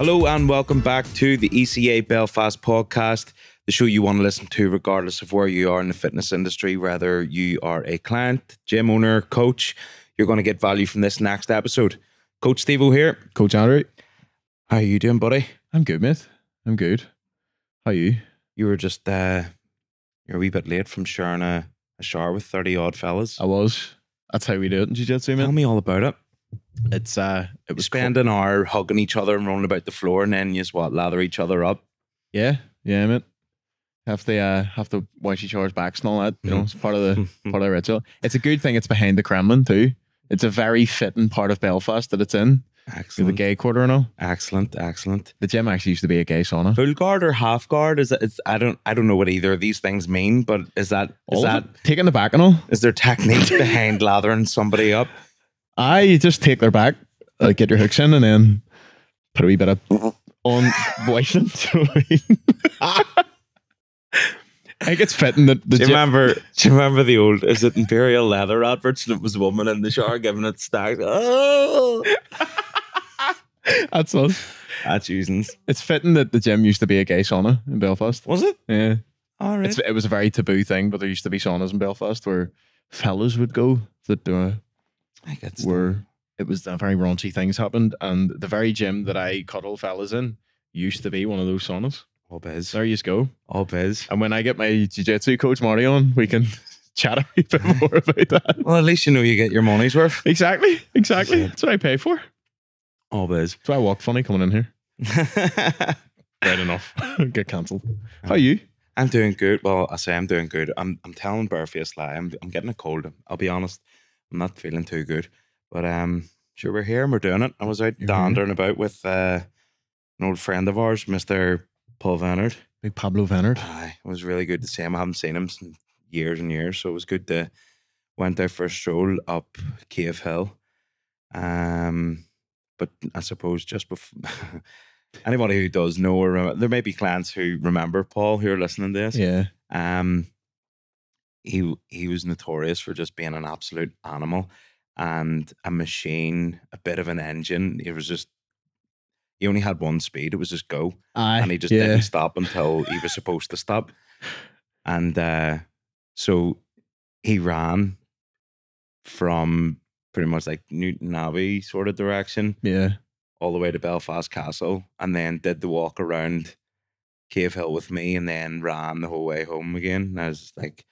Hello and welcome back to the ECA Belfast podcast, the show you want to listen to regardless of where you are in the fitness industry, whether you are a client, gym owner, coach, you're going to get value from this next episode. Coach Steve here. Coach Andrew, How are you doing, buddy? I'm good, mate. I'm good. How are you? You were just uh you're a wee bit late from sharing a, a shower with 30 odd fellas. I was. That's how we do it in jiu-jitsu, Tell me all about it. It's uh, it was spend an hour hugging each other and rolling about the floor and then you just what, lather each other up. Yeah, yeah, mate. Have to uh, have to wash each other's backs and all that. You know, it's part of the part of the ritual. It's a good thing. It's behind the Kremlin too. It's a very fitting part of Belfast that it's in. With the gay quarter and all. Excellent, excellent. The gym actually used to be a gay sauna. Full guard or half guard? Is that? It's, I don't. I don't know what either of these things mean. But is that? Is All that? taking the back and all. Is there technique behind lathering somebody up? I you just take their back, like get your hooks in, and then put a wee bit of on moisten. Do you know what I think it's fitting that the Do you gym. remember? Do you remember the old? Is it Imperial Leather adverts? And it was a woman in the shower giving it stacks. Oh, That's us. that's using. It's fitting that the gym used to be a gay sauna in Belfast. Was it? Yeah, All right. it's, it was a very taboo thing, but there used to be saunas in Belfast where fellas would go that uh, I guess. were. It was uh, very raunchy things happened, and the very gym that I cuddle fellas in used to be one of those saunas. all biz. There you go. All biz. And when I get my jiu-jitsu coach Marty on, we can chat a bit more about that. Well, at least you know you get your money's worth. Exactly, exactly. That's what I pay for. All biz. That's why I walk funny coming in here. Right enough. Get cancelled. How are you? I'm doing good. Well, I say I'm doing good. I'm I'm telling barefaced lie. I'm I'm getting a cold. I'll be honest. I'm not feeling too good. But um sure we're here and we're doing it. I was out You're dandering about with uh an old friend of ours, Mr. Paul Vannard. Big Pablo Vannard. Aye, it was really good to see him. I haven't seen him since years and years. So it was good to went out for a stroll up Cave Hill. Um but I suppose just before anybody who does know or remember, there may be clients who remember Paul who are listening to this. Yeah. Um, he he was notorious for just being an absolute animal and a machine, a bit of an engine. It was just he only had one speed. It was just go, Aye. and he just yeah. didn't stop until he was supposed to stop. And uh, so he ran from pretty much like Newtownabbey sort of direction Yeah. all the way to Belfast Castle and then did the walk around Cave Hill with me and then ran the whole way home again. And I was like,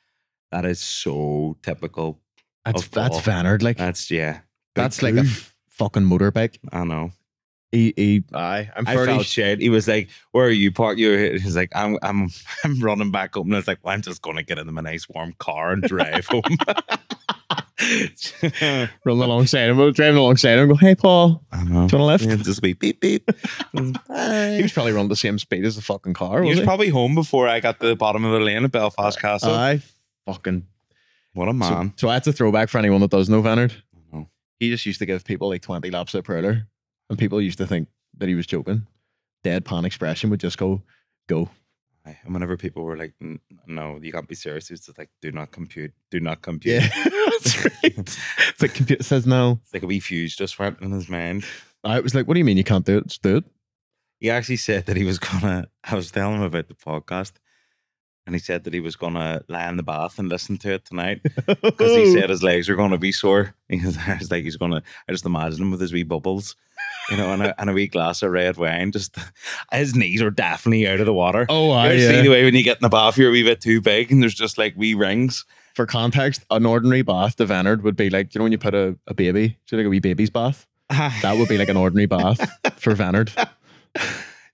that is so typical. That's Of that's Paul. Vannard. Like That's yeah. that's like a fucking motorbike. I know. He, he aye. I'm I fairly felt shit. He was like, "Where are you parked?" You he's like, "I'm I'm I'm running back up," and I was like, "Well, I'm just gonna get into my nice warm car and drive home." running alongside him, driving alongside him, and go, "Hey, Paul, I know. do you want a lift?" Yeah, just be beep beep. He was probably running the same speed as the fucking car. He Was was he? probably home before I got to the bottom of the lane at Belfast Castle. Aye. Fucking what a So, man! so that's a throwback for anyone that does know Vannard. know. He just used to give people like 20 laps of Prowler, and people used to think that he was joking. Deadpan expression would just go, go. Aye, And whenever people were like, "No, you can't be serious," it's just like, "Do not compute. Do not compute." Yeah, that's right. It's like computer says no. It's like a wee fuse just went in his mind. I was like, what do you mean you can't do it? Just do it. He actually said that he was gonna. I was telling him about the podcast, and he said that he was gonna lie in the bath and listen to it tonight because he said his legs were gonna be sore. Because I was like, he's gonna. I just imagine him with his wee bubbles, you know, and a, and a wee glass of red wine. Just his knees are definitely out of the water. Oh, I ever see the way when you get in the bath, you're a wee bit too big, and there's just like wee rings. For context, an ordinary bath to Vannard would be like, you know, when you put a, a baby, so like a wee baby's bath, that would be like an ordinary bath for Vannard.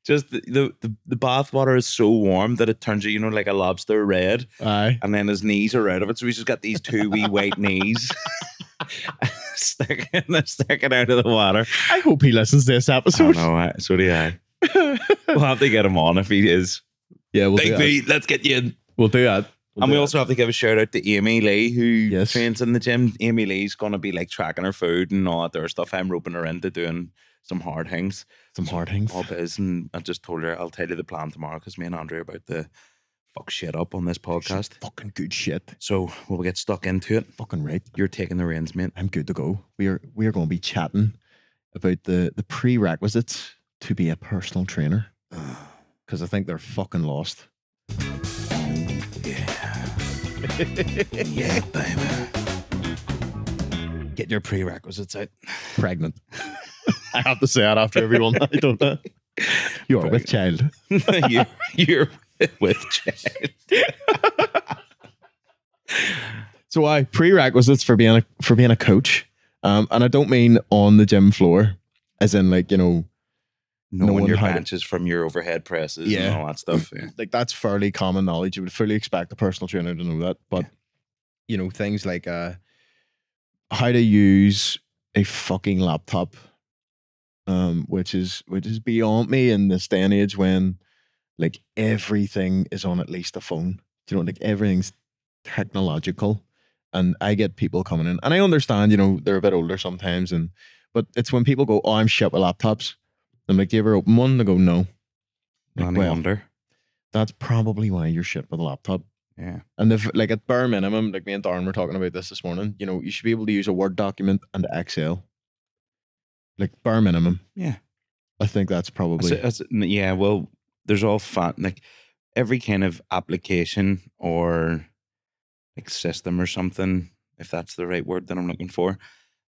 Just the, the, the, the bath water is so warm that it turns you, you know, like a lobster red. Aye. And then his knees are out of it. So he's just got these two wee white knees sticking, sticking out of the water. I hope he listens to this I episode. know, I, so do I. We'll have to get him on if he is. yeah, we'll do Big that. V, let's get you in. We'll do that. We'll and do we that. also have to give a shout out to Amy Lee, who Yes. trains in the gym. Amy Lee's going to be like tracking her food and all that other stuff. I'm roping her into doing some hard things. Some hard things. All biz. And I just told her I'll tell you the plan tomorrow because me and Andre are about to fuck shit up on this podcast. Fucking good shit. So we'll get stuck into it. Fucking right. You're taking the reins, mate. I'm good to go. We are we are going to be chatting about the the prerequisites to be a personal trainer because I think they're fucking lost. yeah. yeah, baby. Get your prerequisites out. Pregnant. I have to say that after everyone. I don't know. You are with child. you're, you're with child. So I prerequisites for being a for being a coach, um, and I don't mean on the gym floor, as in like you know, Knowing Knowing your how to- benches from your overhead presses Yeah. and all that stuff. Yeah. like that's fairly common knowledge. You would fully expect a personal trainer to know that, but Yeah. you know things like uh, how to use a fucking laptop, um, which is which is beyond me in this day and age when like everything is on at least a phone. Do You know, like everything's technological, and I get people coming in, and I understand, you know, they're a bit older sometimes, and but it's when people go, "Oh, I'm shit with laptops." I'm like, "Do you ever open one?" They go, "No." Like, well, wonder? that's probably why you're shit with a laptop. Yeah. And if like at bare minimum, like me and Darren were talking about this this morning, you know, you should be able to use a Word document and Excel. Like bare minimum. Yeah. I think that's probably That's- that's- n- yeah, well, there's all fun like every kind of application or like system or something, if that's the right word that I'm looking for,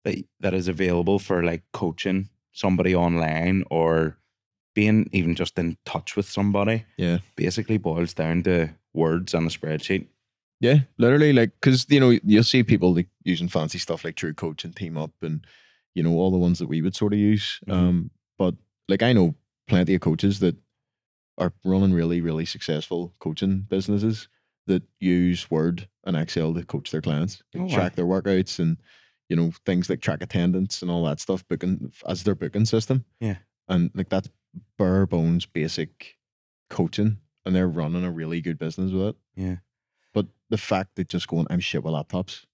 that that is available for like coaching somebody online or being even just in touch with somebody. Yeah. Basically boils down to words on a spreadsheet. Yeah, literally, like because you know you'll see people like using fancy stuff like TrueCoach and TeamUp, and you know all the ones that we would sort of use. Mhm. Um, but like I know plenty of coaches that are running really, really successful coaching businesses that use Word and Excel to coach their clients, Oh, wow. track their workouts, and you know things like track attendance and all that stuff, booking as their booking system. Yeah. and like that's bare bones basic coaching, and they're running a really good business with it. Yeah. But the fact that just going, I'm shit with laptops.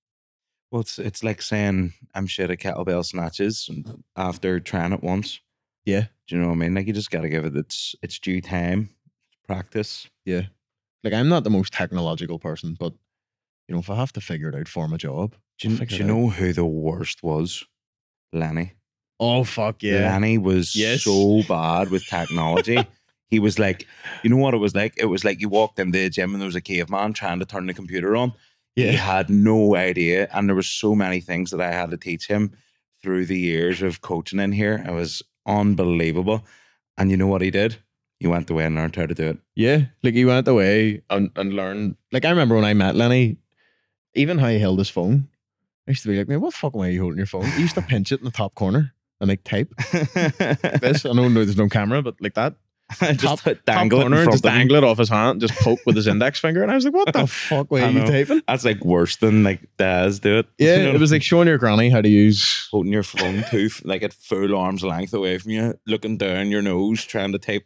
Well, it's it's like saying I'm shit at kettlebell snatches after trying it once. Yeah. Do you know what I mean? Like you just gotta give it its its due time, practice. Yeah. Like I'm not the most technological person, but you know, if I have to figure it out for my job, Do you, do you know who the worst was? Lenny. Oh fuck yeah! Lenny was Yes. so bad with technology. he was like, you know what it was like? It was like you walked in the gym and there was a caveman trying to turn the computer on. He had no idea. And there was so many things that I had to teach him through the years of coaching in here. It was unbelievable. And you know what he did? He went away and learned how to do it. Yeah. Like he went away and, and learned like I remember when I met Lenny, even how he held his phone. I used to be like, man, what the fuck way are you holding your phone? He used to pinch it in the top corner and like type this. I know there's no camera, but like that. just Top- dangle top it in corner, front just of him. dangle it off his hand, just poke with his index finger. And I was like, what the fuck are you know. typing? That's like worse than like Daz do it. Yeah, You know? it was like showing your granny how to use holding your phone too f- like at full arm's length away from you, looking down your nose, trying to type.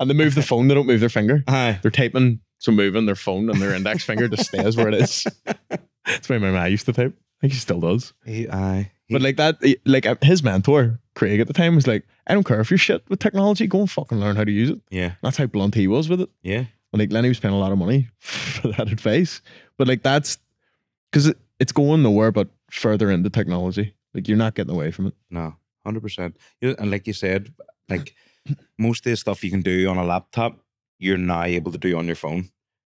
and they move the phone, they don't move their finger. Aye. They're typing, so moving their phone and their index finger just stays where it is. That's why my ma used to type. I think he still does. He, aye. But like that, like uh, his mentor, Craig at the time, was like, I don't care if you're shit with technology, go and fucking learn how to use it. yeah, That's how blunt he was with it. yeah, And like Lenny was paying a lot of money for that advice. But like that's because it, it's going nowhere but further into technology. Like you're not getting away from it. no, hundred percent. And like you said, like most of the stuff you can do on a laptop, you're now able to do on your phone.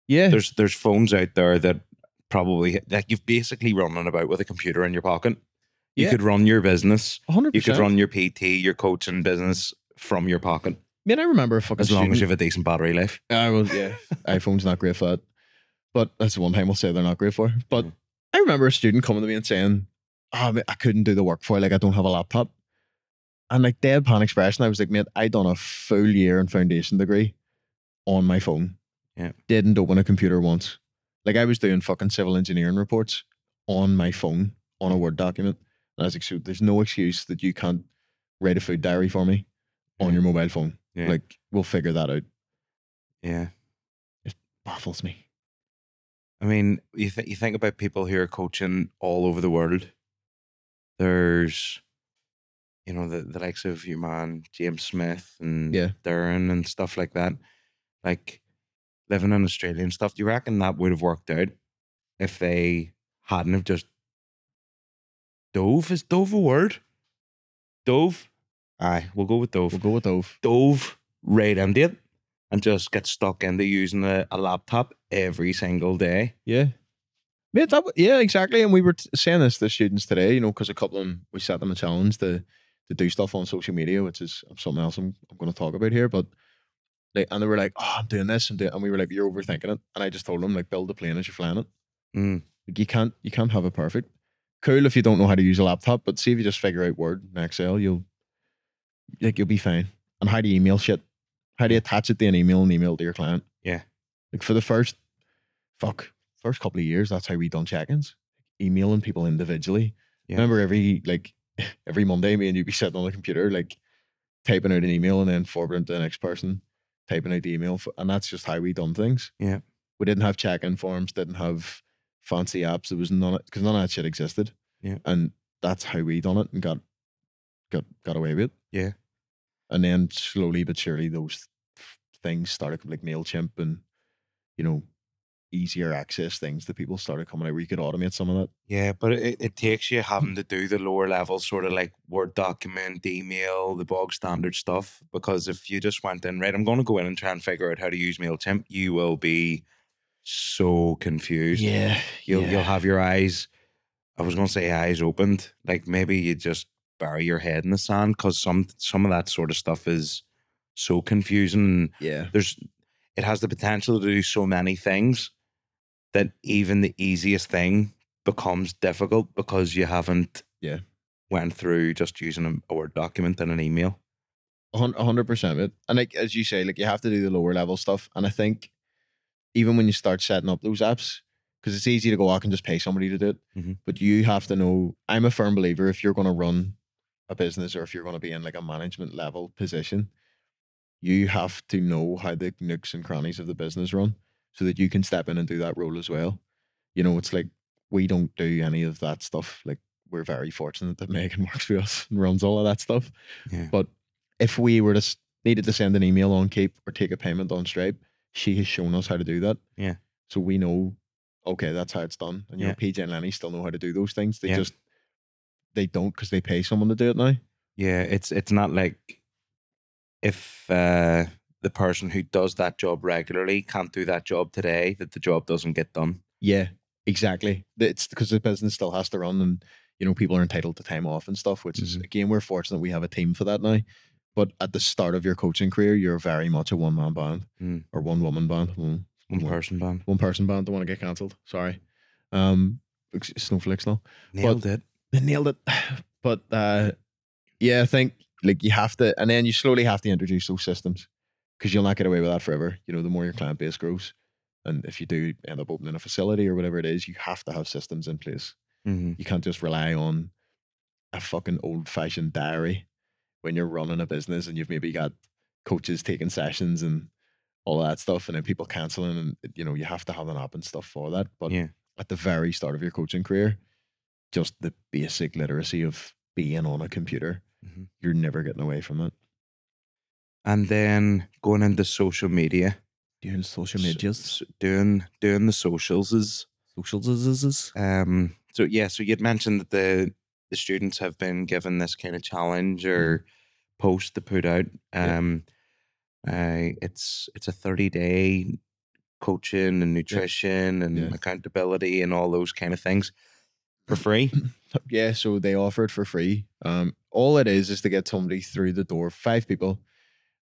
Yeah. There's there's phones out there that probably like you've basically running about with a computer in your pocket. You Yeah. could run your business. 100%. You could run your PT, your coaching business from your pocket, I mean, I remember a fucking as long as you have a decent battery life. I was yeah. iPhone's not great for that. But that's the one time we'll say they're not great for. But Mm. I remember a student coming to me and saying, Oh, mate, I couldn't do the work for it. Like I don't have a laptop. And like deadpan expression, I was like, mate, I done a full year in foundation degree on my phone. Yeah. Didn't open a computer once. Like I was doing fucking civil engineering reports on my phone on a Word document. And I was like, so there's no excuse that you can't write a food diary for me on Yeah. your mobile phone. Yeah. Like we'll figure that out. Yeah. It baffles me. I mean, you th- you think about people who are coaching all over the world. There's, you know, the, the likes of your man James Smith and Yeah. Darren and stuff like that. Like living in Australia and stuff. Do you reckon that would have worked out if they hadn't have just dove? Is dove a word? Dove? Aye, we'll go with Dove. We'll go with Dove. Dove right into it and just get stuck into using a, a laptop every single day. Yeah. Mate, that, yeah, exactly. And we were t- saying this to students today, you know, because a couple of them, we set them a challenge to to do stuff on social media, which is something else I'm, I'm going to talk about here. But they, and they were like, oh, I'm doing this and and we were like, you're overthinking it. And I just told them like, build the plane as you're flying it. Mm. Like, you can't you can't have it perfect. Cool if you don't know how to use a laptop, but see if you just figure out Word and Excel, you'll like you'll be fine. And how do you email shit? How do you attach it to an email and email to your client? Yeah. Like for the first fuck first couple of years, that's how we done check-ins, emailing people individually. Yeah. Remember every like every Monday, me and you'd be sitting on the computer like typing out an email and then forwarding to the next person, typing out the email, and that's just how we done things. Yeah. we didn't have check-in forms, didn't have fancy apps. There was none because none of that shit existed. Yeah. and that's how we done it and got got got away with it. Yeah. and then slowly but surely those things started like Mailchimp and you know easier access things that people started coming out where you could automate some of that. Yeah, but it, it takes you hmm. having to do the lower level sort of like Word document, email, the bog standard stuff. Because if you just went in, right, I'm going to go in and try and figure out how to use MailChimp, you will be so confused. Yeah, You'll, you'll have your eyes, I was going to say eyes opened. Like maybe you just bury your head in the sand because some, some of that sort of stuff is so confusing. yeah, There's, it has the potential to do so many things that even the easiest thing becomes difficult because you haven't Yeah. went through just using a, word document and an email A hundred percent. And like as you say, like you have to do the lower level stuff. And I think even when you start setting up those apps, because it's easy to go, I can just pay somebody to do it. Mhm. But you have to know. I'm a firm believer if you're going to run a business or if you're going to be in like a management level position, you have to know how the nooks and crannies of the business run, so that you can step in and do that role as well. You know, it's like we don't do any of that stuff. Like we're very fortunate that Megan works for us and runs all of that stuff. yeah But if we were to needed to send an email on Keap or take a payment on Stripe, she has shown us how to do that. Yeah. So we know, okay, that's how it's done. And you Yeah. know, PJ and Lenny still know how to do those things. They Yeah. just they don't because they pay someone to do it now. yeah it's it's not like if uh the person who does that job regularly can't do that job today that the job doesn't get done Yeah, exactly. It's because the business still has to run, and you know people are entitled to time off and stuff. Which is Mhm. again, we're fortunate we have a team for that now. But at the start of your coaching career, you're very much a one man band Mm. or one woman band. One, one one- person band one person band. Don't want to get cancelled. Sorry. Um, snowflakes now. nailed it They nailed it. But uh, yeah, I think like you have to, and then you slowly have to introduce those systems because you'll not get away with that forever. You know, the more your client base grows, and if you do end up opening a facility or whatever it is, you have to have systems in place. hmm You can't just rely on a fucking old fashioned diary when you're running a business and you've maybe got coaches taking sessions and all that stuff, and then people canceling, and you know you have to have an app and stuff for that. But yeah at the very start of your coaching career, just the basic literacy of being on a computer, Mhm. you're never getting away from it. and then going into social media Doing social s- s- doing doing the socials is socials, is Um, so yeah, so you'd mentioned that the the students have been given this kind of challenge or post to put out. Yeah. Um, uh, it's it's a thirty day coaching and nutrition and Yeah. accountability and all those kind of things for free. yeah. So they offer it for free. Um, all it is is to get somebody through the door, five people,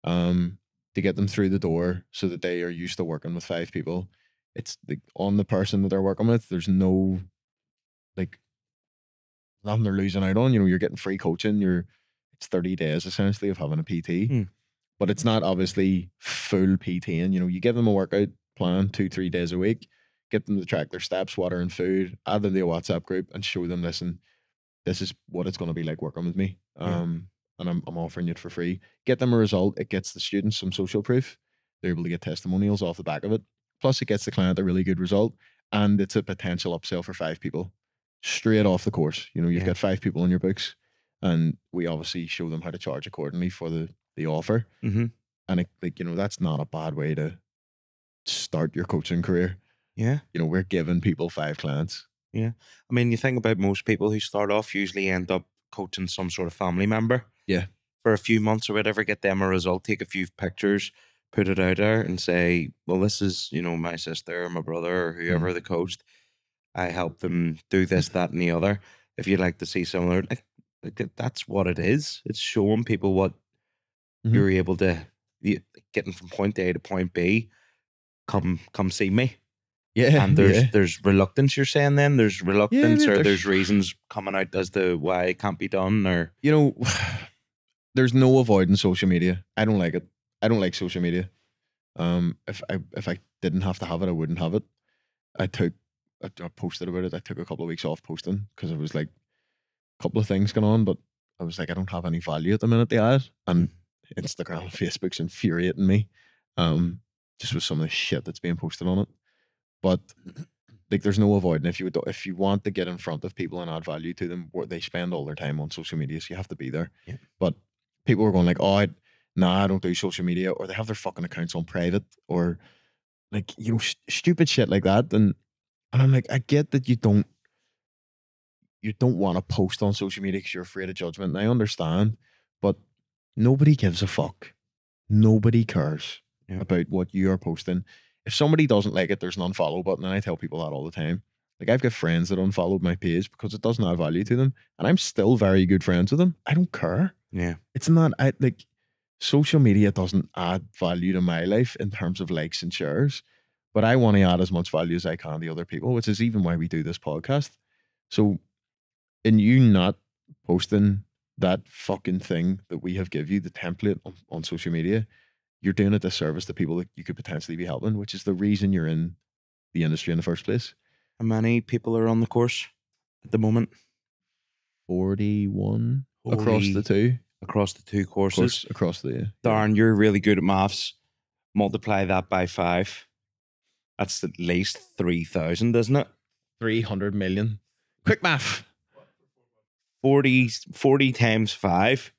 um, to get them through the door so that they are used to working with five people. It's the, on the person that they're working with. There's no like nothing they're losing out on. You know, you're getting free coaching. You're it's 30 days essentially of having a PT. Hmm. But it's not obviously full PT. And you know, you give them a workout plan two, three days a week, get them to track their steps, water and food, add them to a WhatsApp group and show them, listen, this is what it's going to be like working with me. Yeah. Um, and I'm, I'm offering it for free. Get them a result. It gets the students some social proof. They're able to get testimonials off the back of it. Plus, it gets the client a really good result. And it's a potential upsell for five people straight off the course. You know, you've Yeah. got five people on your books, and we obviously show them how to charge accordingly for the the offer. hmm And it, like you know, that's not a bad way to start your coaching career. Yeah, You know, we're giving people five clients. Yeah, I mean, you think about most people who start off usually end up coaching some sort of family member. Yeah. for a few months or whatever, get them a result, take a few pictures, put it out there, and say, "Well, this is you know my sister or my brother or whoever the coached. I help them do this, that, and the other. If you'd like to see similar, like, like that's what it is. It's showing people what Mhm. you're able to you, getting from point A to point B. Come, come see me. Yeah, And there's yeah. there's reluctance. You're saying then there's reluctance, or there's- there's reasons coming out as to why it can't be done, or you know, there's no avoiding social media. I don't like it. I don't like social media. Um, if I if I didn't have to have it, I wouldn't have it. I took I, I posted about it. I took a couple of weeks off posting because it was like a couple of things going on, but I was like, I don't have any value at the minute. They add and Instagram and Facebook's infuriating me. Um, just with some of the shit that's being posted on it. But like, there's no avoiding if you would, if you want to get in front of people and add value to them, where they spend all their time on social media, so you have to be there. Yeah. But people were going like, "Oh, I, nah, I don't do social media," or they have their fucking accounts on private, or like you know, st- stupid shit like that. And and I'm like, I get that you don't you don't want to post on social media because you're afraid of judgment. And I understand, but nobody gives a fuck. Nobody cares Yeah. about what you are posting. If somebody doesn't like it, there's an unfollow button, and I tell people that all the time. Like I've got friends that unfollowed my page because it doesn't add value to them, and I'm still very good friends with them. I don't care. yeah, It's not I like social media doesn't add value to my life in terms of likes and shares, but I want to add as much value as I can to other people, which is even why we do this podcast. So, in you not posting that fucking thing that we have give you, the template on, on social media, you're doing a disservice to people that you could potentially be helping, which is the reason you're in the industry in the first place. how many people are on the course at the moment 41 across the two across the two courses? course across the Darn, you're really good at maths. Multiply that by five. That's at least three thousand, isn't it? 300 million. Quick math. 40, 40 times five.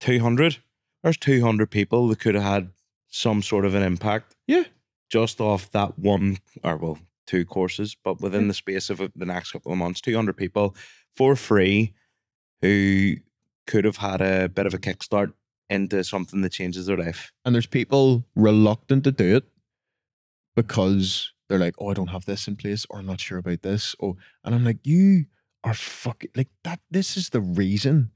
Two hundred. There's two hundred people that could have had some sort of an impact. Yeah. Just off that one, or well, two courses, but within Yeah. the space of the next couple of months, two hundred people for free, who could have had a bit of a kickstart into something that changes their life. And there's people reluctant to do it because they're like, oh, I don't have this in place, or I'm not sure about this. Oh, and I'm like, you are fucking like that. This is the reason.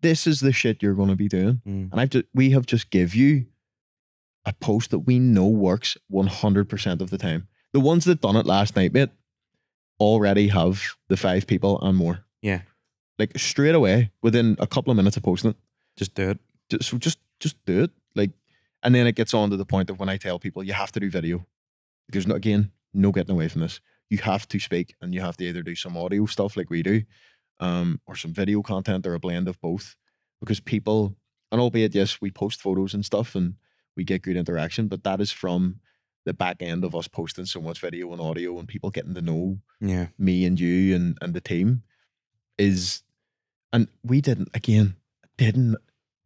This is the shit you're going to be doing. Mm. And I've just, we have just give you a post that we know works 100% of the time. The ones that done it last night, mate, already have the five people and more. Yeah. Like straight away, within a couple of minutes of posting it. Just do it. Just, so just just do it. Like, and then it gets on to the point of when I tell people you have to do video. There's no again, no getting away from this. You have to speak and you have to either do some audio stuff like we do, um, or some video content or a blend of both. Because people, and albeit yes, we post photos and stuff and we get good interaction, but that is from the back end of us posting so much video and audio and people getting to know Yeah. me and you and and the team is and we didn't again didn't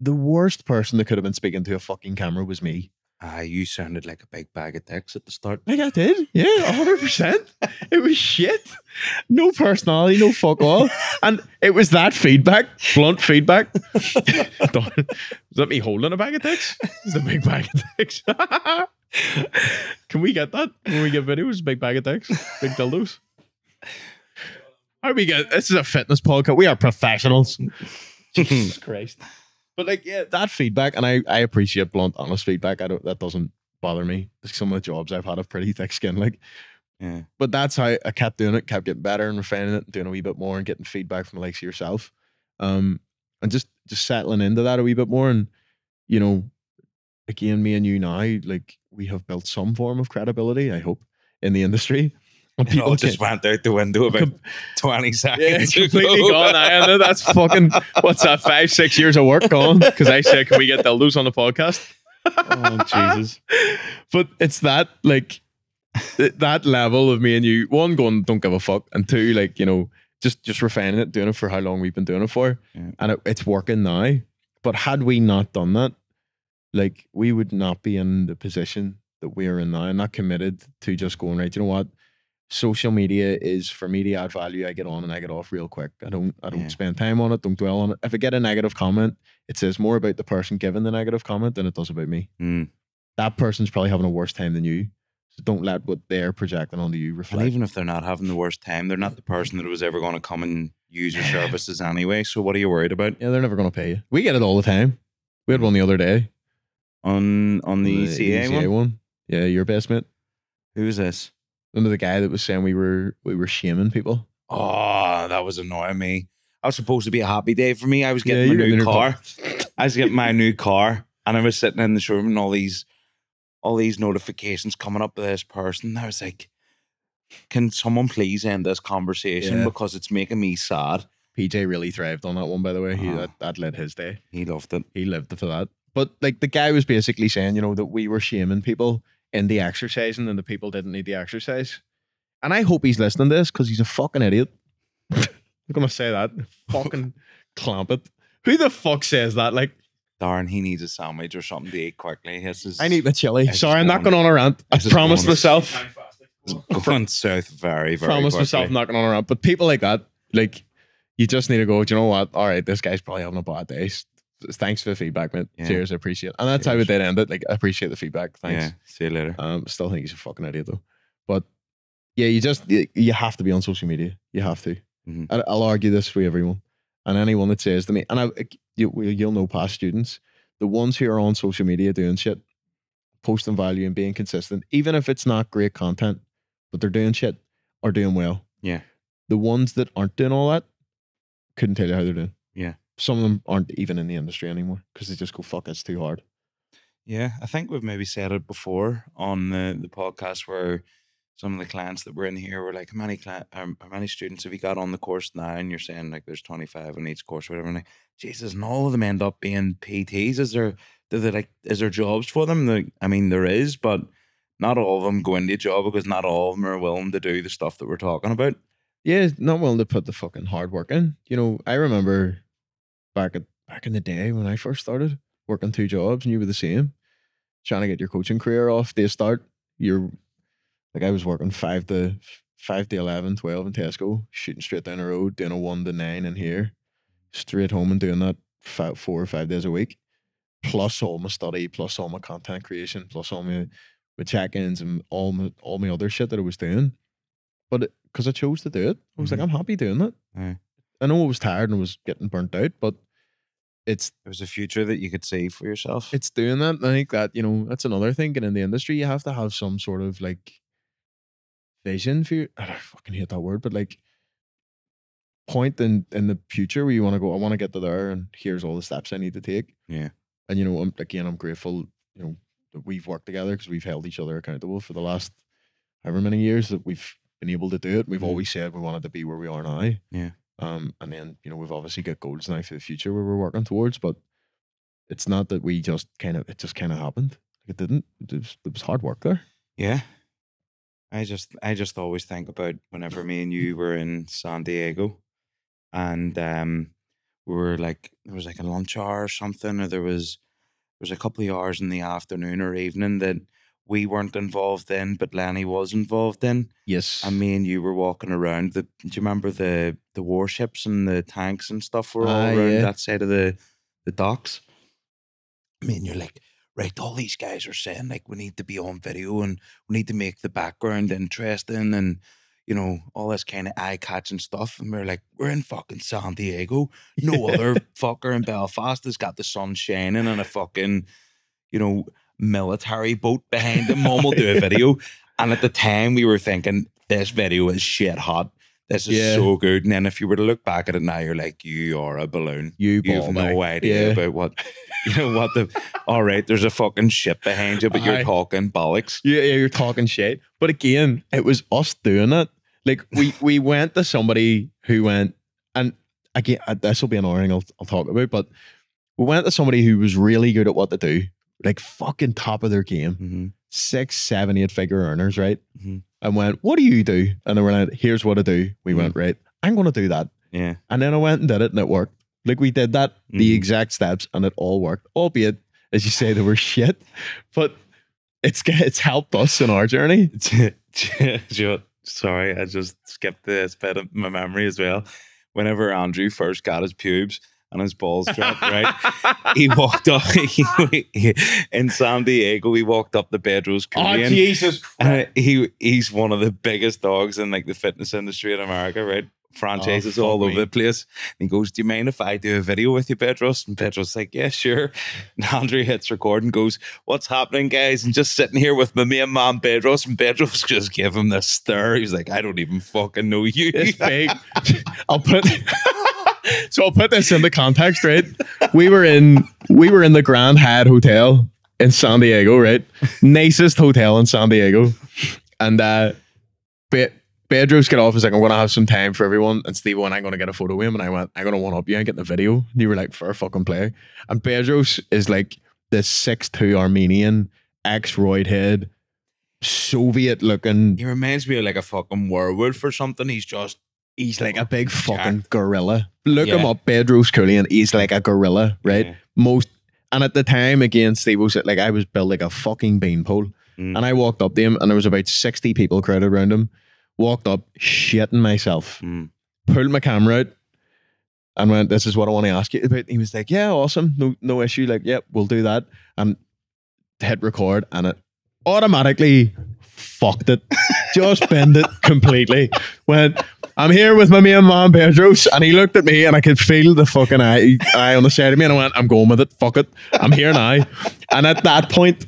the worst person that could have been speaking to a fucking camera was me Ah, you sounded like a big bag of dicks at the start. like i did. Yeah 100% it was shit. No personality no fuck all. And it was that feedback blunt feedback. Is that me holding a bag of dicks? It's a big bag of dicks. Can we get that? When we get videos big bag of dicks? Big dildos? How we get this is a fitness podcast. We are professionals. Jesus Christ. But like, yeah, that feedback, and I, I appreciate blunt, honest feedback. I don't that doesn't bother me. Some of the jobs I've had have pretty thick skin, like. Yeah. But that's how I kept doing it, kept getting better and refining it, and doing a wee bit more and getting feedback from the likes of yourself, um, and just just settling into that a wee bit more. And you know, again, me and you now, like we have built some form of credibility. I hope in the industry. And It all just went out the window about 20 seconds. yeah, completely ago. gone. I know that's fucking what's that? Five, six years of work gone because I said, "Can we get dildos on the podcast?" Oh, Jesus. But it's that like that level of me and you. One going, don't give a fuck, and two, like you know, just just refining it, doing it for how long we've been doing it for, Yeah. and it, it's working now. But had we not done that, like we would not be in the position that we are in now, and not committed to just going right. You know what? Social media is for me to add value. I get on and I get off real quick. I don't I don't Yeah. spend time on it. Don't dwell on it. If I get a negative comment, it says more about the person giving the negative comment than it does about me. Mm. That person's probably having a worse time than you. So don't let what they're projecting onto you reflect. And even if they're not having the worst time, they're not the person that was ever going to come and use your services anyway. So what are you worried about yeah, they're never going to pay you. We get it all the time. We had one the other day. on on the, CA, ECA one? Yeah, your best mate. Who is this? Remember the guy that was saying we were we were shaming people? Oh, that was annoying me. I was supposed to be a happy day for me. I was getting you're my new car. car. I was getting my new car, and I was sitting in the showroom, and all these, all these notifications coming up to this person. I was like, "Can someone please end this conversation Yeah. because it's making me sad." PJ really thrived on that one, by the way. He Oh. that, that led his day. He loved it. He lived for that. But like the guy was basically saying, you know, that we were shaming people in the exercising and the people didn't need the exercise. And I hope he's listening to this because he's a fucking idiot. I'm gonna say that. Fucking clamp it. Who the fuck says that? Like, Darn, he needs a sandwich or something to eat quickly. I need my chili. Sorry, I'm not going- on a rant. I promised myself. going south very, very promised quickly. myself not going on a rant. But people like that, like, you just need to go, do you know what? All right, this guy's probably having a bad day. Thanks for the feedback, man. Yeah. Cheers, I appreciate it. And that's how Cheers. it did end it. Like, I appreciate the feedback. Thanks. Yeah. See you later. Um, still think he's a fucking idiot though. But yeah, you just you, you have to be on social media. You have to. Mhm. And I'll argue this for everyone and anyone that says to me, and I you, you'll know past students, the ones who are on social media doing shit, posting value and being consistent, even if it's not great content, but they're doing shit are doing well. Yeah. The ones that aren't doing all that couldn't tell you how they're doing. Yeah. Some of them aren't even in the industry anymore because they just go fuck it's too hard. Yeah, I think we've maybe said it before on the, the podcast where some of the clients that were in here were like, how many cli- um, how many students have you got on the course now? And you're saying like there's 25 in each course or whatever. And like, Jesus, and all of them end up being PTs. Is there, do they like, is there jobs for them? I mean, there is, but not all of them go into a job because not all of them are willing to do the stuff that we're talking about. Yeah, not willing to put the fucking hard work in. You know, I remember back at back in the day when I first started working two jobs and you were the same, trying to get your coaching career off the start. You're like I was working five to five to 11, 12 in Tesco, shooting straight down the road, doing a one to nine in here, straight home and doing that five, four or five days a week, plus all my study, plus all my content creation, plus all my, my check-ins and all my all my other shit that I was doing. But because I chose to do it, I was Mhm. like, I'm happy doing it. Aye. I know I was tired and was getting burnt out, but it's There was a future that you could see for yourself. it's doing that. And I think that, you know, that's another thing. And in the industry, you have to have some sort of like vision for your, I fucking hate that word, but like point in, in the future where you want to go, I want to get to there and here's all the steps I need to take. Yeah. And, you know, I'm, again, I'm grateful, you know, that we've worked together because we've held each other accountable for the last however many years that we've been able to do it. We've Mhm. always said we wanted to be where we are now. Yeah. Um, and then, you know, we've obviously got goals now for the future where we're working towards, but it's not that we just kind of, it just kind of happened. It didn't, it was, it was hard work there. Yeah. I just I just always think about whenever me and you were in San Diego and um we were like there was like a lunch hour or something or there was there was a couple of hours in the afternoon or evening that we weren't involved in but Lenny was involved in Yes. and me and you were walking around the do you remember the the warships and the tanks and stuff were all Ah, around yeah. that side of the the docks I mean, you're like right all these guys are saying like we need to be on video and we need to make the background interesting and you know all this kind of eye-catching stuff and we're like we're in fucking san diego no other fucker in belfast has got the sun shining and a fucking you know military boat behind him mom will do a video and at the time we were thinking this video is shit hot this is Yeah. so good and then if you were to look back at it now you're like you are a balloon You you have no idea Yeah. about what you know what the all right there's a fucking ship behind you but you're Aye. talking bollocks Yeah, yeah, you're talking shit. But again, it was us doing it. Like we we went to somebody who went, and again, uh, this will be thing I'll, I'll talk about. But we went to somebody who was really good at what to do, like fucking top of their game, mm-hmm. six, seven, eight figure earners, right? Mhm. And went, what do you do? And they were like, here's what I do. We Mhm. went, right, I'm going to do that. yeah And then I went and did it, and it worked. Like we did that, the Mhm. exact steps, and it all worked. Albeit, as you say, they were shit, but it's it's helped us in our journey. do you know what? Sorry, I just skipped this bit of my memory as well. Whenever Andrew first got his pubes and his balls dropped, right? He walked up he, he- in San Diego. He walked up the Bedros Oh Jesus! Uh, he he's one of the biggest dogs in like the fitness industry in America, right? Franchises fuck all me. over the place. And he goes, Do you mind if I do a video with you, Bedros? And Bedros like, Yeah, sure. And Andre hits record and goes, What's happening, guys? And just sitting here with my main man Bedros, and Bedros just give him this stare. He's like, I don't even fucking know you. This big. I'll put. So I'll put this into context, right? We were in we were in the Grand Hyatt Hotel in San Diego, right? Nicest hotel in San Diego, and uh, Be- Bedros got off. He's like, "I'm gonna have some time for everyone." And Steve went, "I'm gonna get a photo with him." And I went, "I'm gonna one up you and get the video." And you were like, "For a fucking play." And Bedros is like this six two Armenian ex roid head, Soviet looking He reminds me of like a fucking werewolf or something. He's just He's like a big fucking gorilla. Look him Yeah. up, Bedros and He's like a gorilla, right? Yeah. Most and at the time again, Steve was like I was built like a fucking beanpole. Mm. And I walked up to him and there was about 60 people crowded around him. Walked up, shitting myself, Mm. pulled my camera out and went, This is what I want to ask you about. He was like, Yeah, awesome. No, no issue. Like, yep, we'll do that. And hit record and it automatically fucked it. Just bend it completely. Went, I'm here with my main man Bedros, and he looked at me and I could feel the fucking eye, eye on the side of me, and I went, I'm going with it. Fuck it. I'm here now. And at that point,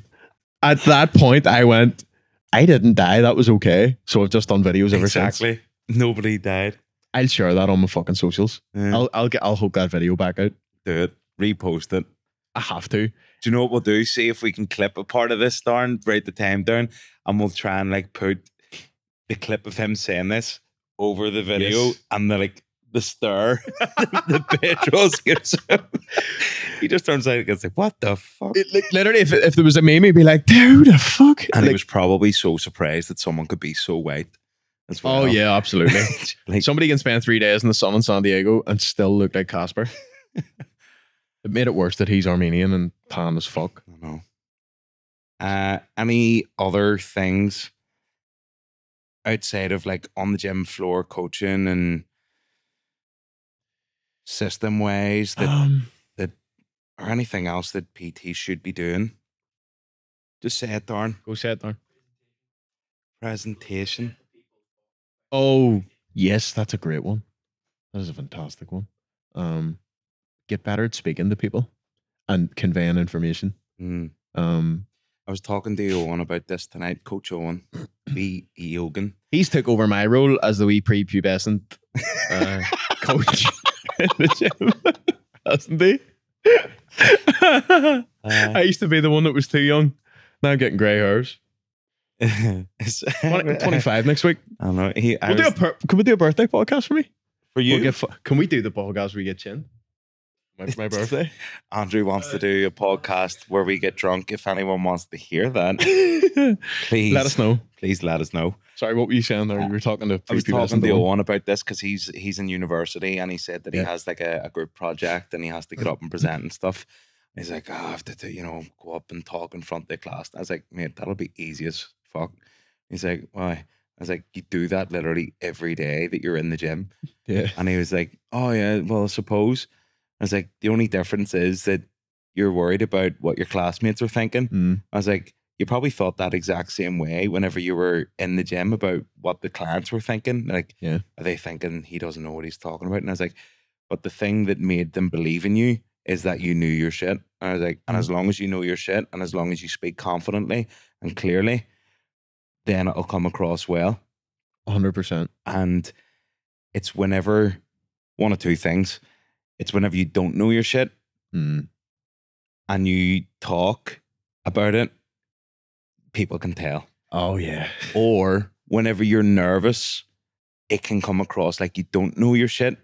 at that point, I went, I didn't die. That was okay. So I've just done videos ever since. Exactly. Nobody died. I'll share that on my fucking socials. Yeah. I'll I'll get I'll hook that video back out. do it. Repost it. I have to. Do you know what we'll do? See if we can clip a part of this down, write the time down, and we'll try and like put the clip of him saying this over the video Yes. and the like the star the Bedros gives him. he just turns out and gets like, what the fuck? It, like, literally, if, if there was a meme, he'd be like, dude, the fuck? and he was probably so surprised that someone could be so white as well. oh, yeah, absolutely. like Somebody can spend three days in the sun in San Diego and still look like Casper. it made it worse that he's Armenian and tan as fuck. I don't know. Uh, any other things outside of like on the gym floor coaching and system ways that Um, or anything else that PT should be doing? Just say it, darn. go say it there. Presentation. Oh, yes, that's a great one. That is a fantastic one. Um, get better at speaking to people and conveying information. Mm. Um, I was talking to Owen about this tonight, Coach Owen, B. Eogan. he's took over my role as the wee prepubescent uh, coach in the gym, hasn't he? Uh, I used to be the one that was too young. Now I'm getting grey hairs. 20, 25 next week. I don't know. He, I We'll do a per- can we do a birthday podcast for me? for you, We'll get can we do the podcast where we get chin? My, my birthday. Andrew wants to uh, do a podcast where we get drunk. If anyone wants to hear that, please Let us know. Please let us know. Sorry, what were you saying there? Uh, you were talking to I was talking to Owen. About this because he's he's in university and he said that he has like a, a group project and he has to get uh-huh. up and present and stuff. And he's like, oh, I have to, do- you know, go up and talk in front of the class. I was like, mate, that'll be easy as fuck. He's like, why? I was like, you do that literally every day that you're in the gym. Yeah. And he was like, oh yeah, well, I suppose. I was like, the only difference is that you're worried about what your classmates are thinking. Mm. I was like, you probably thought that exact same way whenever you were in the gym about what the clients were thinking. Like, Yeah. are they thinking he doesn't know what he's talking about? And I was like, but the thing that made them believe in you is that you knew your shit. And I was like, and as long as you know your shit and as long as you speak confidently and clearly, then it'll come across well. 100%. And it's whenever one of two things. It's whenever you don't know your shit Mm. and you talk about it, people can tell. Oh, yeah. Or whenever you're nervous, it can come across like you don't know your shit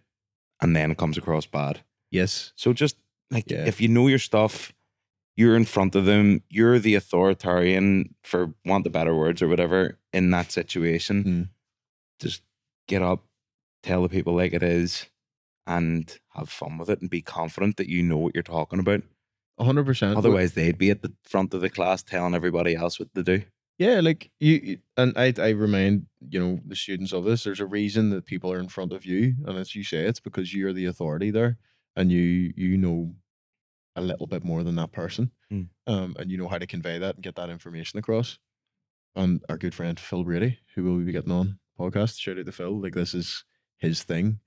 and then it comes across bad. Yes. So just like Yeah. if you know your stuff, you're in front of them, you're the authoritarian, for want of better words or whatever, in that situation. Mm. Just get up, tell the people like it is, and have fun with it and be confident that you know what you're talking about. 100%. Otherwise, they'd be at the front of the class telling everybody else what to do. Yeah, like you, and I, I remind you know the students of this. There's a reason that people are in front of you, and as you say, it's because you're the authority there, and you you know a little bit more than that person, Mm. um, and you know how to convey that and get that information across. And our good friend Phil Brady, who will be getting on podcast, shout out to Phil. Like this is his thing,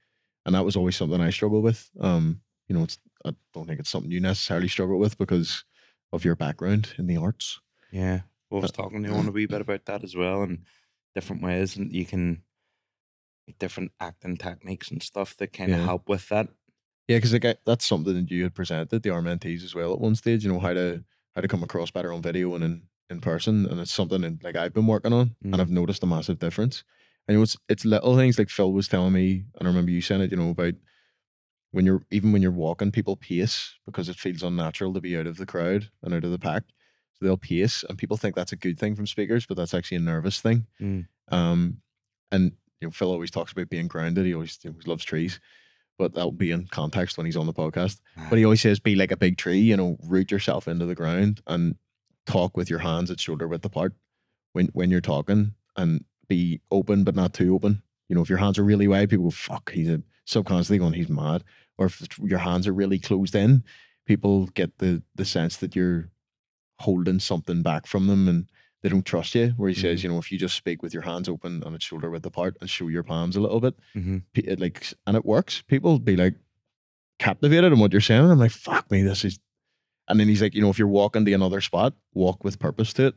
and that was always something I struggle with. Um, you know, it's I don't think it's something you necessarily struggle with because of your background in the arts. Yeah. Well, I was talking to him a wee bit about that as well and different ways and you can different acting techniques and stuff that kind of Yeah. help with that. Yeah, because like that's something that you had presented the RMNTs as well at one stage. You know how to how to come across better on video and in, in person, and it's something that, like I've been working on, Mm. and I've noticed a massive difference. And you know, it's it's little things like Phil was telling me, and I remember you saying it. You know about when you're even when you're walking, people pace because it feels unnatural to be out of the crowd and out of the pack. So they'll pace, and people think that's a good thing from speakers, but that's actually a nervous thing. Mm. Um, and you know, Phil always talks about being grounded. He always, he always loves trees, but that will be in context when he's on the podcast. But he always says, be like a big tree, you know, root yourself into the ground and talk with your hands at shoulder width apart when when you're talking and be open but not too open. You know, if your hands are really wide, people go, fuck, he's a subconsciously going, he's mad. Or if your hands are really closed in, people get the the sense that you're holding something back from them and they don't trust you. Where he says, Mhm. you know, if you just speak with your hands open and at shoulder width apart and show your palms a little bit, Mhm. it like and it works. People be like captivated in what you're saying. And I'm like, fuck me, this is. And then he's like, you know, if you're walking to another spot, walk with purpose to it.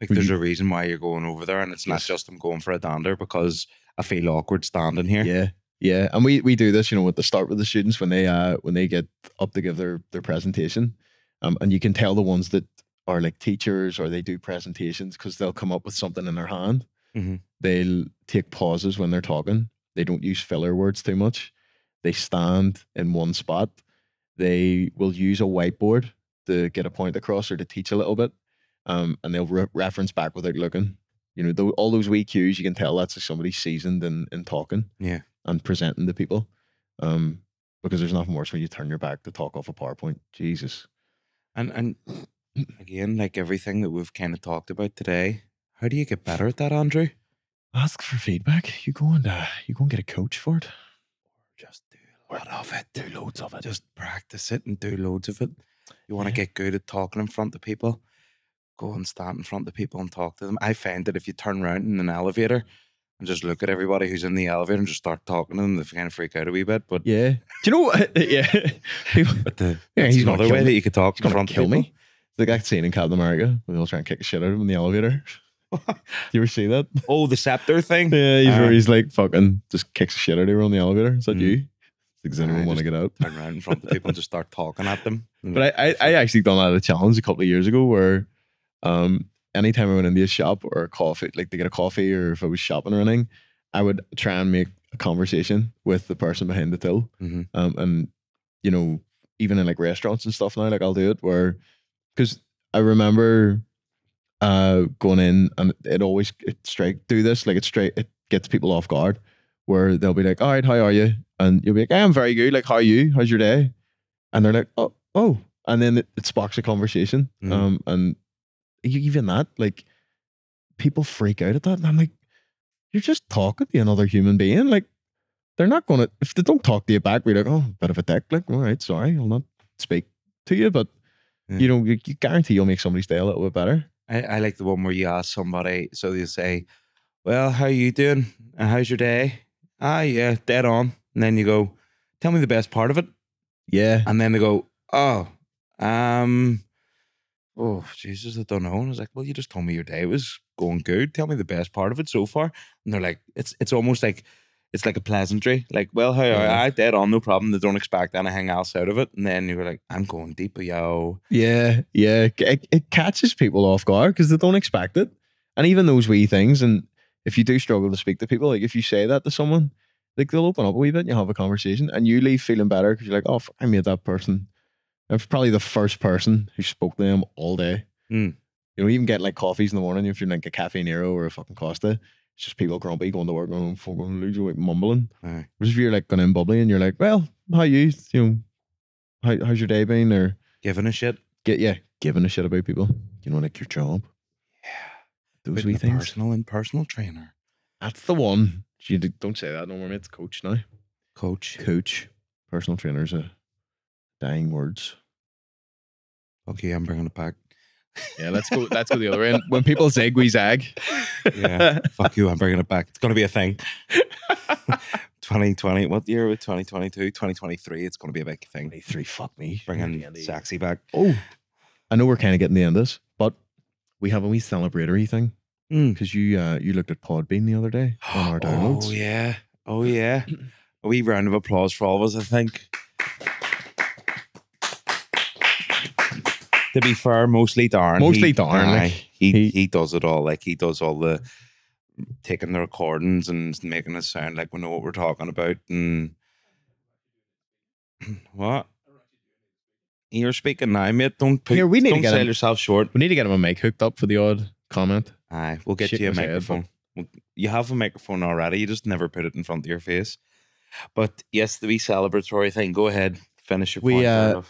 Like there's a reason why you're going over there and it's not just I'm going for a dander because I feel awkward standing here. Yeah, yeah. And we we do this, you know, at the start with the students when they uh when they get up to give their their presentation, um, and you can tell the ones that are like teachers or they do presentations because they'll come up with something in their hand. Mhm. They'll take pauses when they're talking. They don't use filler words too much. They stand in one spot. They will use a whiteboard to get a point across or to teach a little bit, um, and they'll re- reference back without looking. You know, all those wee cues, you can tell that's somebody seasoned in, in talking Yeah. and presenting to people. Um, because there's nothing worse when you turn your back to talk off a PowerPoint. Jesus. And and again, like everything that we've kind of talked about today, how do you get better at that, Andrew? Ask for feedback. You go and uh, you go and get a coach for it. Just do a lot of it. Do loads of it. Just practice it and do loads of it. You want to Yeah. get good at talking in front of people, go and stand in front of people and talk to them. I find that if you turn around in an elevator and just look at everybody who's in the elevator and just start talking to them, they kind of freak out a wee bit. But Yeah. Do you know what? yeah. But the Yeah, he's another way me. that you could talk he's in gonna front kill of people. me. The guy scene in Captain America where they'll try and kick the shit out of him in the elevator. Do you ever see that? Oh, the scepter thing. Yeah, he's, where Uh, he's like fucking just kicks the shit out of everyone in the elevator. Is that Mm. you? Does anyone want to get out? Turn around in front of people and just start talking at them. But I, I, I actually done that at a challenge a couple of years ago where um anytime I went into a shop or a coffee, like to get a coffee or if I was shopping or anything, I would try and make a conversation with the person behind the till. Mhm. Um and you know, even in like restaurants and stuff now, like I'll do it where because I remember uh going in and it always it straight do this, like it straight it gets people off guard where they'll be like, All right, how are you? And you'll be like, I'm very good. Like, how are you? How's your day? And they're like, Oh, oh. And then it, it sparks a conversation. Mhm. Um, and even that, like, people freak out at that. And I'm like, you're just talking to another human being. Like, they're not gonna if they don't talk to you back, we're like, oh, bit of a dick. Like, all right, sorry, I'll not speak to you, but Yeah. you know, you, you guarantee you'll make somebody's day a little bit better. I, I like the one where you ask somebody, so they say, Well, how are you doing? And how's your day? Ah, yeah, dead on. And then you go, Tell me the best part of it. Yeah. And then they go, Oh, um, oh, Jesus, I don't know. And I was like, Well, you just told me your day was going good. Tell me the best part of it so far. And they're like, It's it's almost like it's like a pleasantry. Like, well, how are Yeah. I? Dead on, no problem. They don't expect anything else out of it. And then you were like, I'm going deep, yo. Yeah, yeah. It, it catches people off guard because they don't expect it. And even those wee things, and if you do struggle to speak to people, like if you say that to someone, like they'll open up a wee bit and you have a conversation and you leave feeling better because you're like, oh, I made that person. I'm probably the first person who spoke to them all day. Mm. You know, even get like coffees in the morning if you're like a Caffè Nero or a fucking Costa. It's just people grumpy going to work going, fucking losing like mumbling. Aye. Whereas if you're like going in bubbly and you're like, well, how you? You know, how, how's your day been? Or Giving a shit. get yeah, giving a shit about people. You know, like your job. Yeah, those wee things. Personal and personal trainer. That's the one. You don't say that no more, mate. It's coach now. Coach. Coach. Personal trainers are dying words. Okay, I'm bringing it back. Yeah, let's go. Let's go the other way. And when people zig, we zag. Yeah. Fuck you, I'm bringing it back. It's going to be a thing. 2020, what year was 2022? 2023, it's going to be a big thing. Three. Fuck me. Bringing sexy back. Oh, I know we're kind of getting the end of this, but we have a wee celebratory thing because you uh, you looked at Podbean the other day on our downloads. Oh, yeah. Oh, yeah. A wee round of applause for all of us, I think. To be fair, mostly Darren. Mostly Darren, aye, like, he, he- he does it all. Like he does all the taking the recordings and making it sound like we know what we're talking about. And what? You're speaking now, mate. Don't put, Here, we need don't get sell him- yourself short. We need to get him a mic hooked up for the odd comment. Aye, we'll get Shit you a was head, microphone. You have a microphone already. You just never put it in front of your face. But yes, the wee celebratory thing. Go ahead, finish your We, point. uh.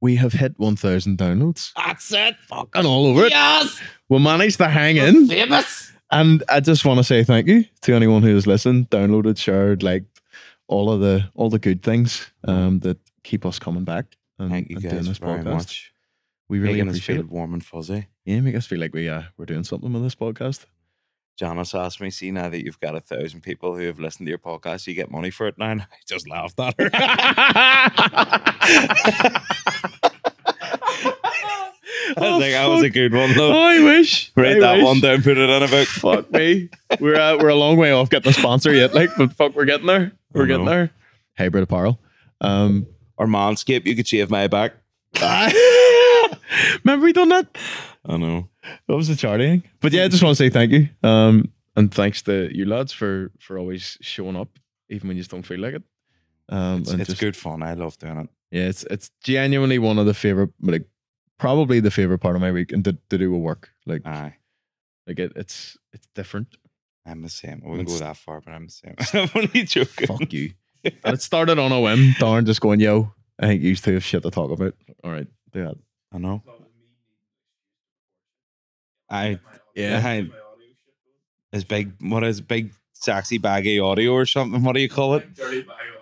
We have hit 1,000 downloads That's it. and all over it. Yes, We managed to hang in. famous. And I just want to say thank you to anyone who has listened, downloaded, shared, liked all of the all the good things um, that keep us coming back and, Thank you and doing guys this very podcast. much. We really Making us appreciate feel it. warm and fuzzy. Yeah, make us feel like we uh, we're doing something with this podcast. Janice asked me, see now that you've got a thousand people who have listened to your podcast, you get money for it now. And I just laughed at her. I was Oh, like, that was a good one, though. I wish. Write I that wish. one down, put it in a book. Fuck me. We're uh, we're a long way off getting a sponsor yet, like, but fuck, we're getting there. We're getting know. there. Hybrid apparel. Um, Or Manscaped, you could shave my back. remember we done that? I know. That was the charting. But yeah, I just want to say thank you. Um, and thanks to you lads for for always showing up, even when you just don't feel like it. Um, It's, it's just- good fun. I love doing it. Yeah, it's it's genuinely one of the favorite, like probably the favorite part of my week, and to, to do with work. Like Aye. like it, it's it's different. I'm the same. I wouldn't It's- go that far, but I'm the same. I'm only joking. Fuck you. It started on a whim. Darren just going, yo, I think you two have shit to talk about. All right, do that. I know. I Yeah. I, is big. What is big sexy baggy audio or something? What do you call it?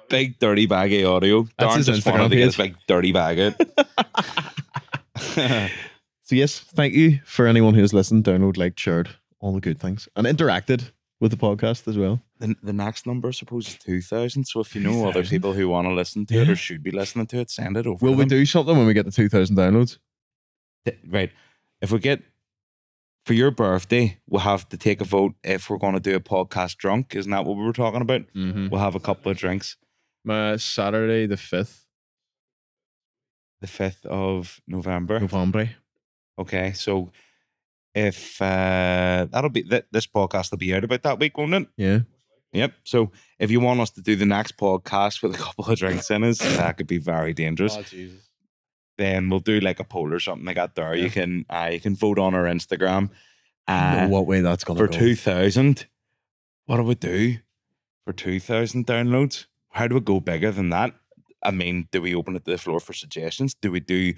Big dirty baggy audio. That's Darren his just wanted Instagram to get his big dirty bag out. So yes, thank you for anyone who's has listened, download, liked, shared, all the good things, and interacted with the podcast as well. The, the next number, I suppose, is two thousand. So if you know other people who want to listen to it or should be listening to it, send it over. Will we them. do something when we get the two thousand downloads? Th- right. If we get for your birthday, we'll have to take a vote if we're going to do a podcast drunk. Isn't that what we were talking about? Mm-hmm. We'll have a couple of drinks. My Saturday the fifth The fifth of November. November. Okay, so if uh that'll be th- this podcast will be out about that week, won't it? Yeah. Yep. So if you want us to do the next podcast with a couple of drinks in us, that could be very dangerous. Jesus. Then we'll do like a poll or something like that. There, Yeah. you can uh, you can vote on our Instagram. Uh, know what way that's gonna for go. two thousand, what do we do for two thousand downloads? How do we go bigger than that? I mean, do we open it to the floor for suggestions? Do we do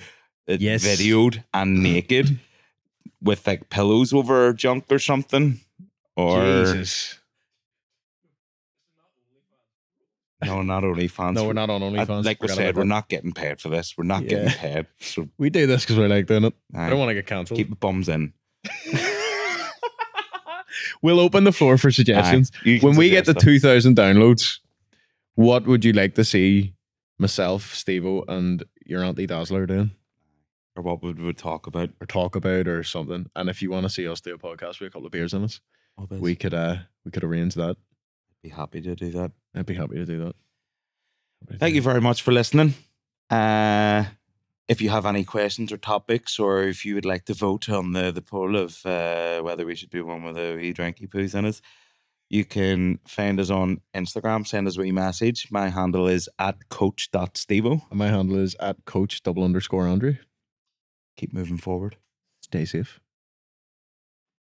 it Yes. videoed and naked with like pillows over our junk or something? Or Jesus. No, not only fans. No, we're not on OnlyFans. like we Forgot said, about we're that. not getting paid for this. We're not Yeah. getting paid. So We do this because we like doing it. I don't want to get cancelled. keep the bums in. we'll open the floor for suggestions. Aye, you can when we get the suggest 2,000 downloads, what would you like to see myself, Stevo, and your Auntie Dazzler doing or what would we talk about? or talk about or something? And if you want to see us do a podcast with a couple of beers in us, we could uh we could arrange that. Be happy to do that. I'd be happy to do that. Happy Thank do you very much for listening. Uh, if you have any questions or topics, or if you would like to vote on the, the poll of uh, whether we should do one with a wee drinky poos in it, you can find us on Instagram. Send us a wee message. My handle is at coach.stevo. And my handle is at coach double underscore Andrew. Keep moving forward. Stay safe.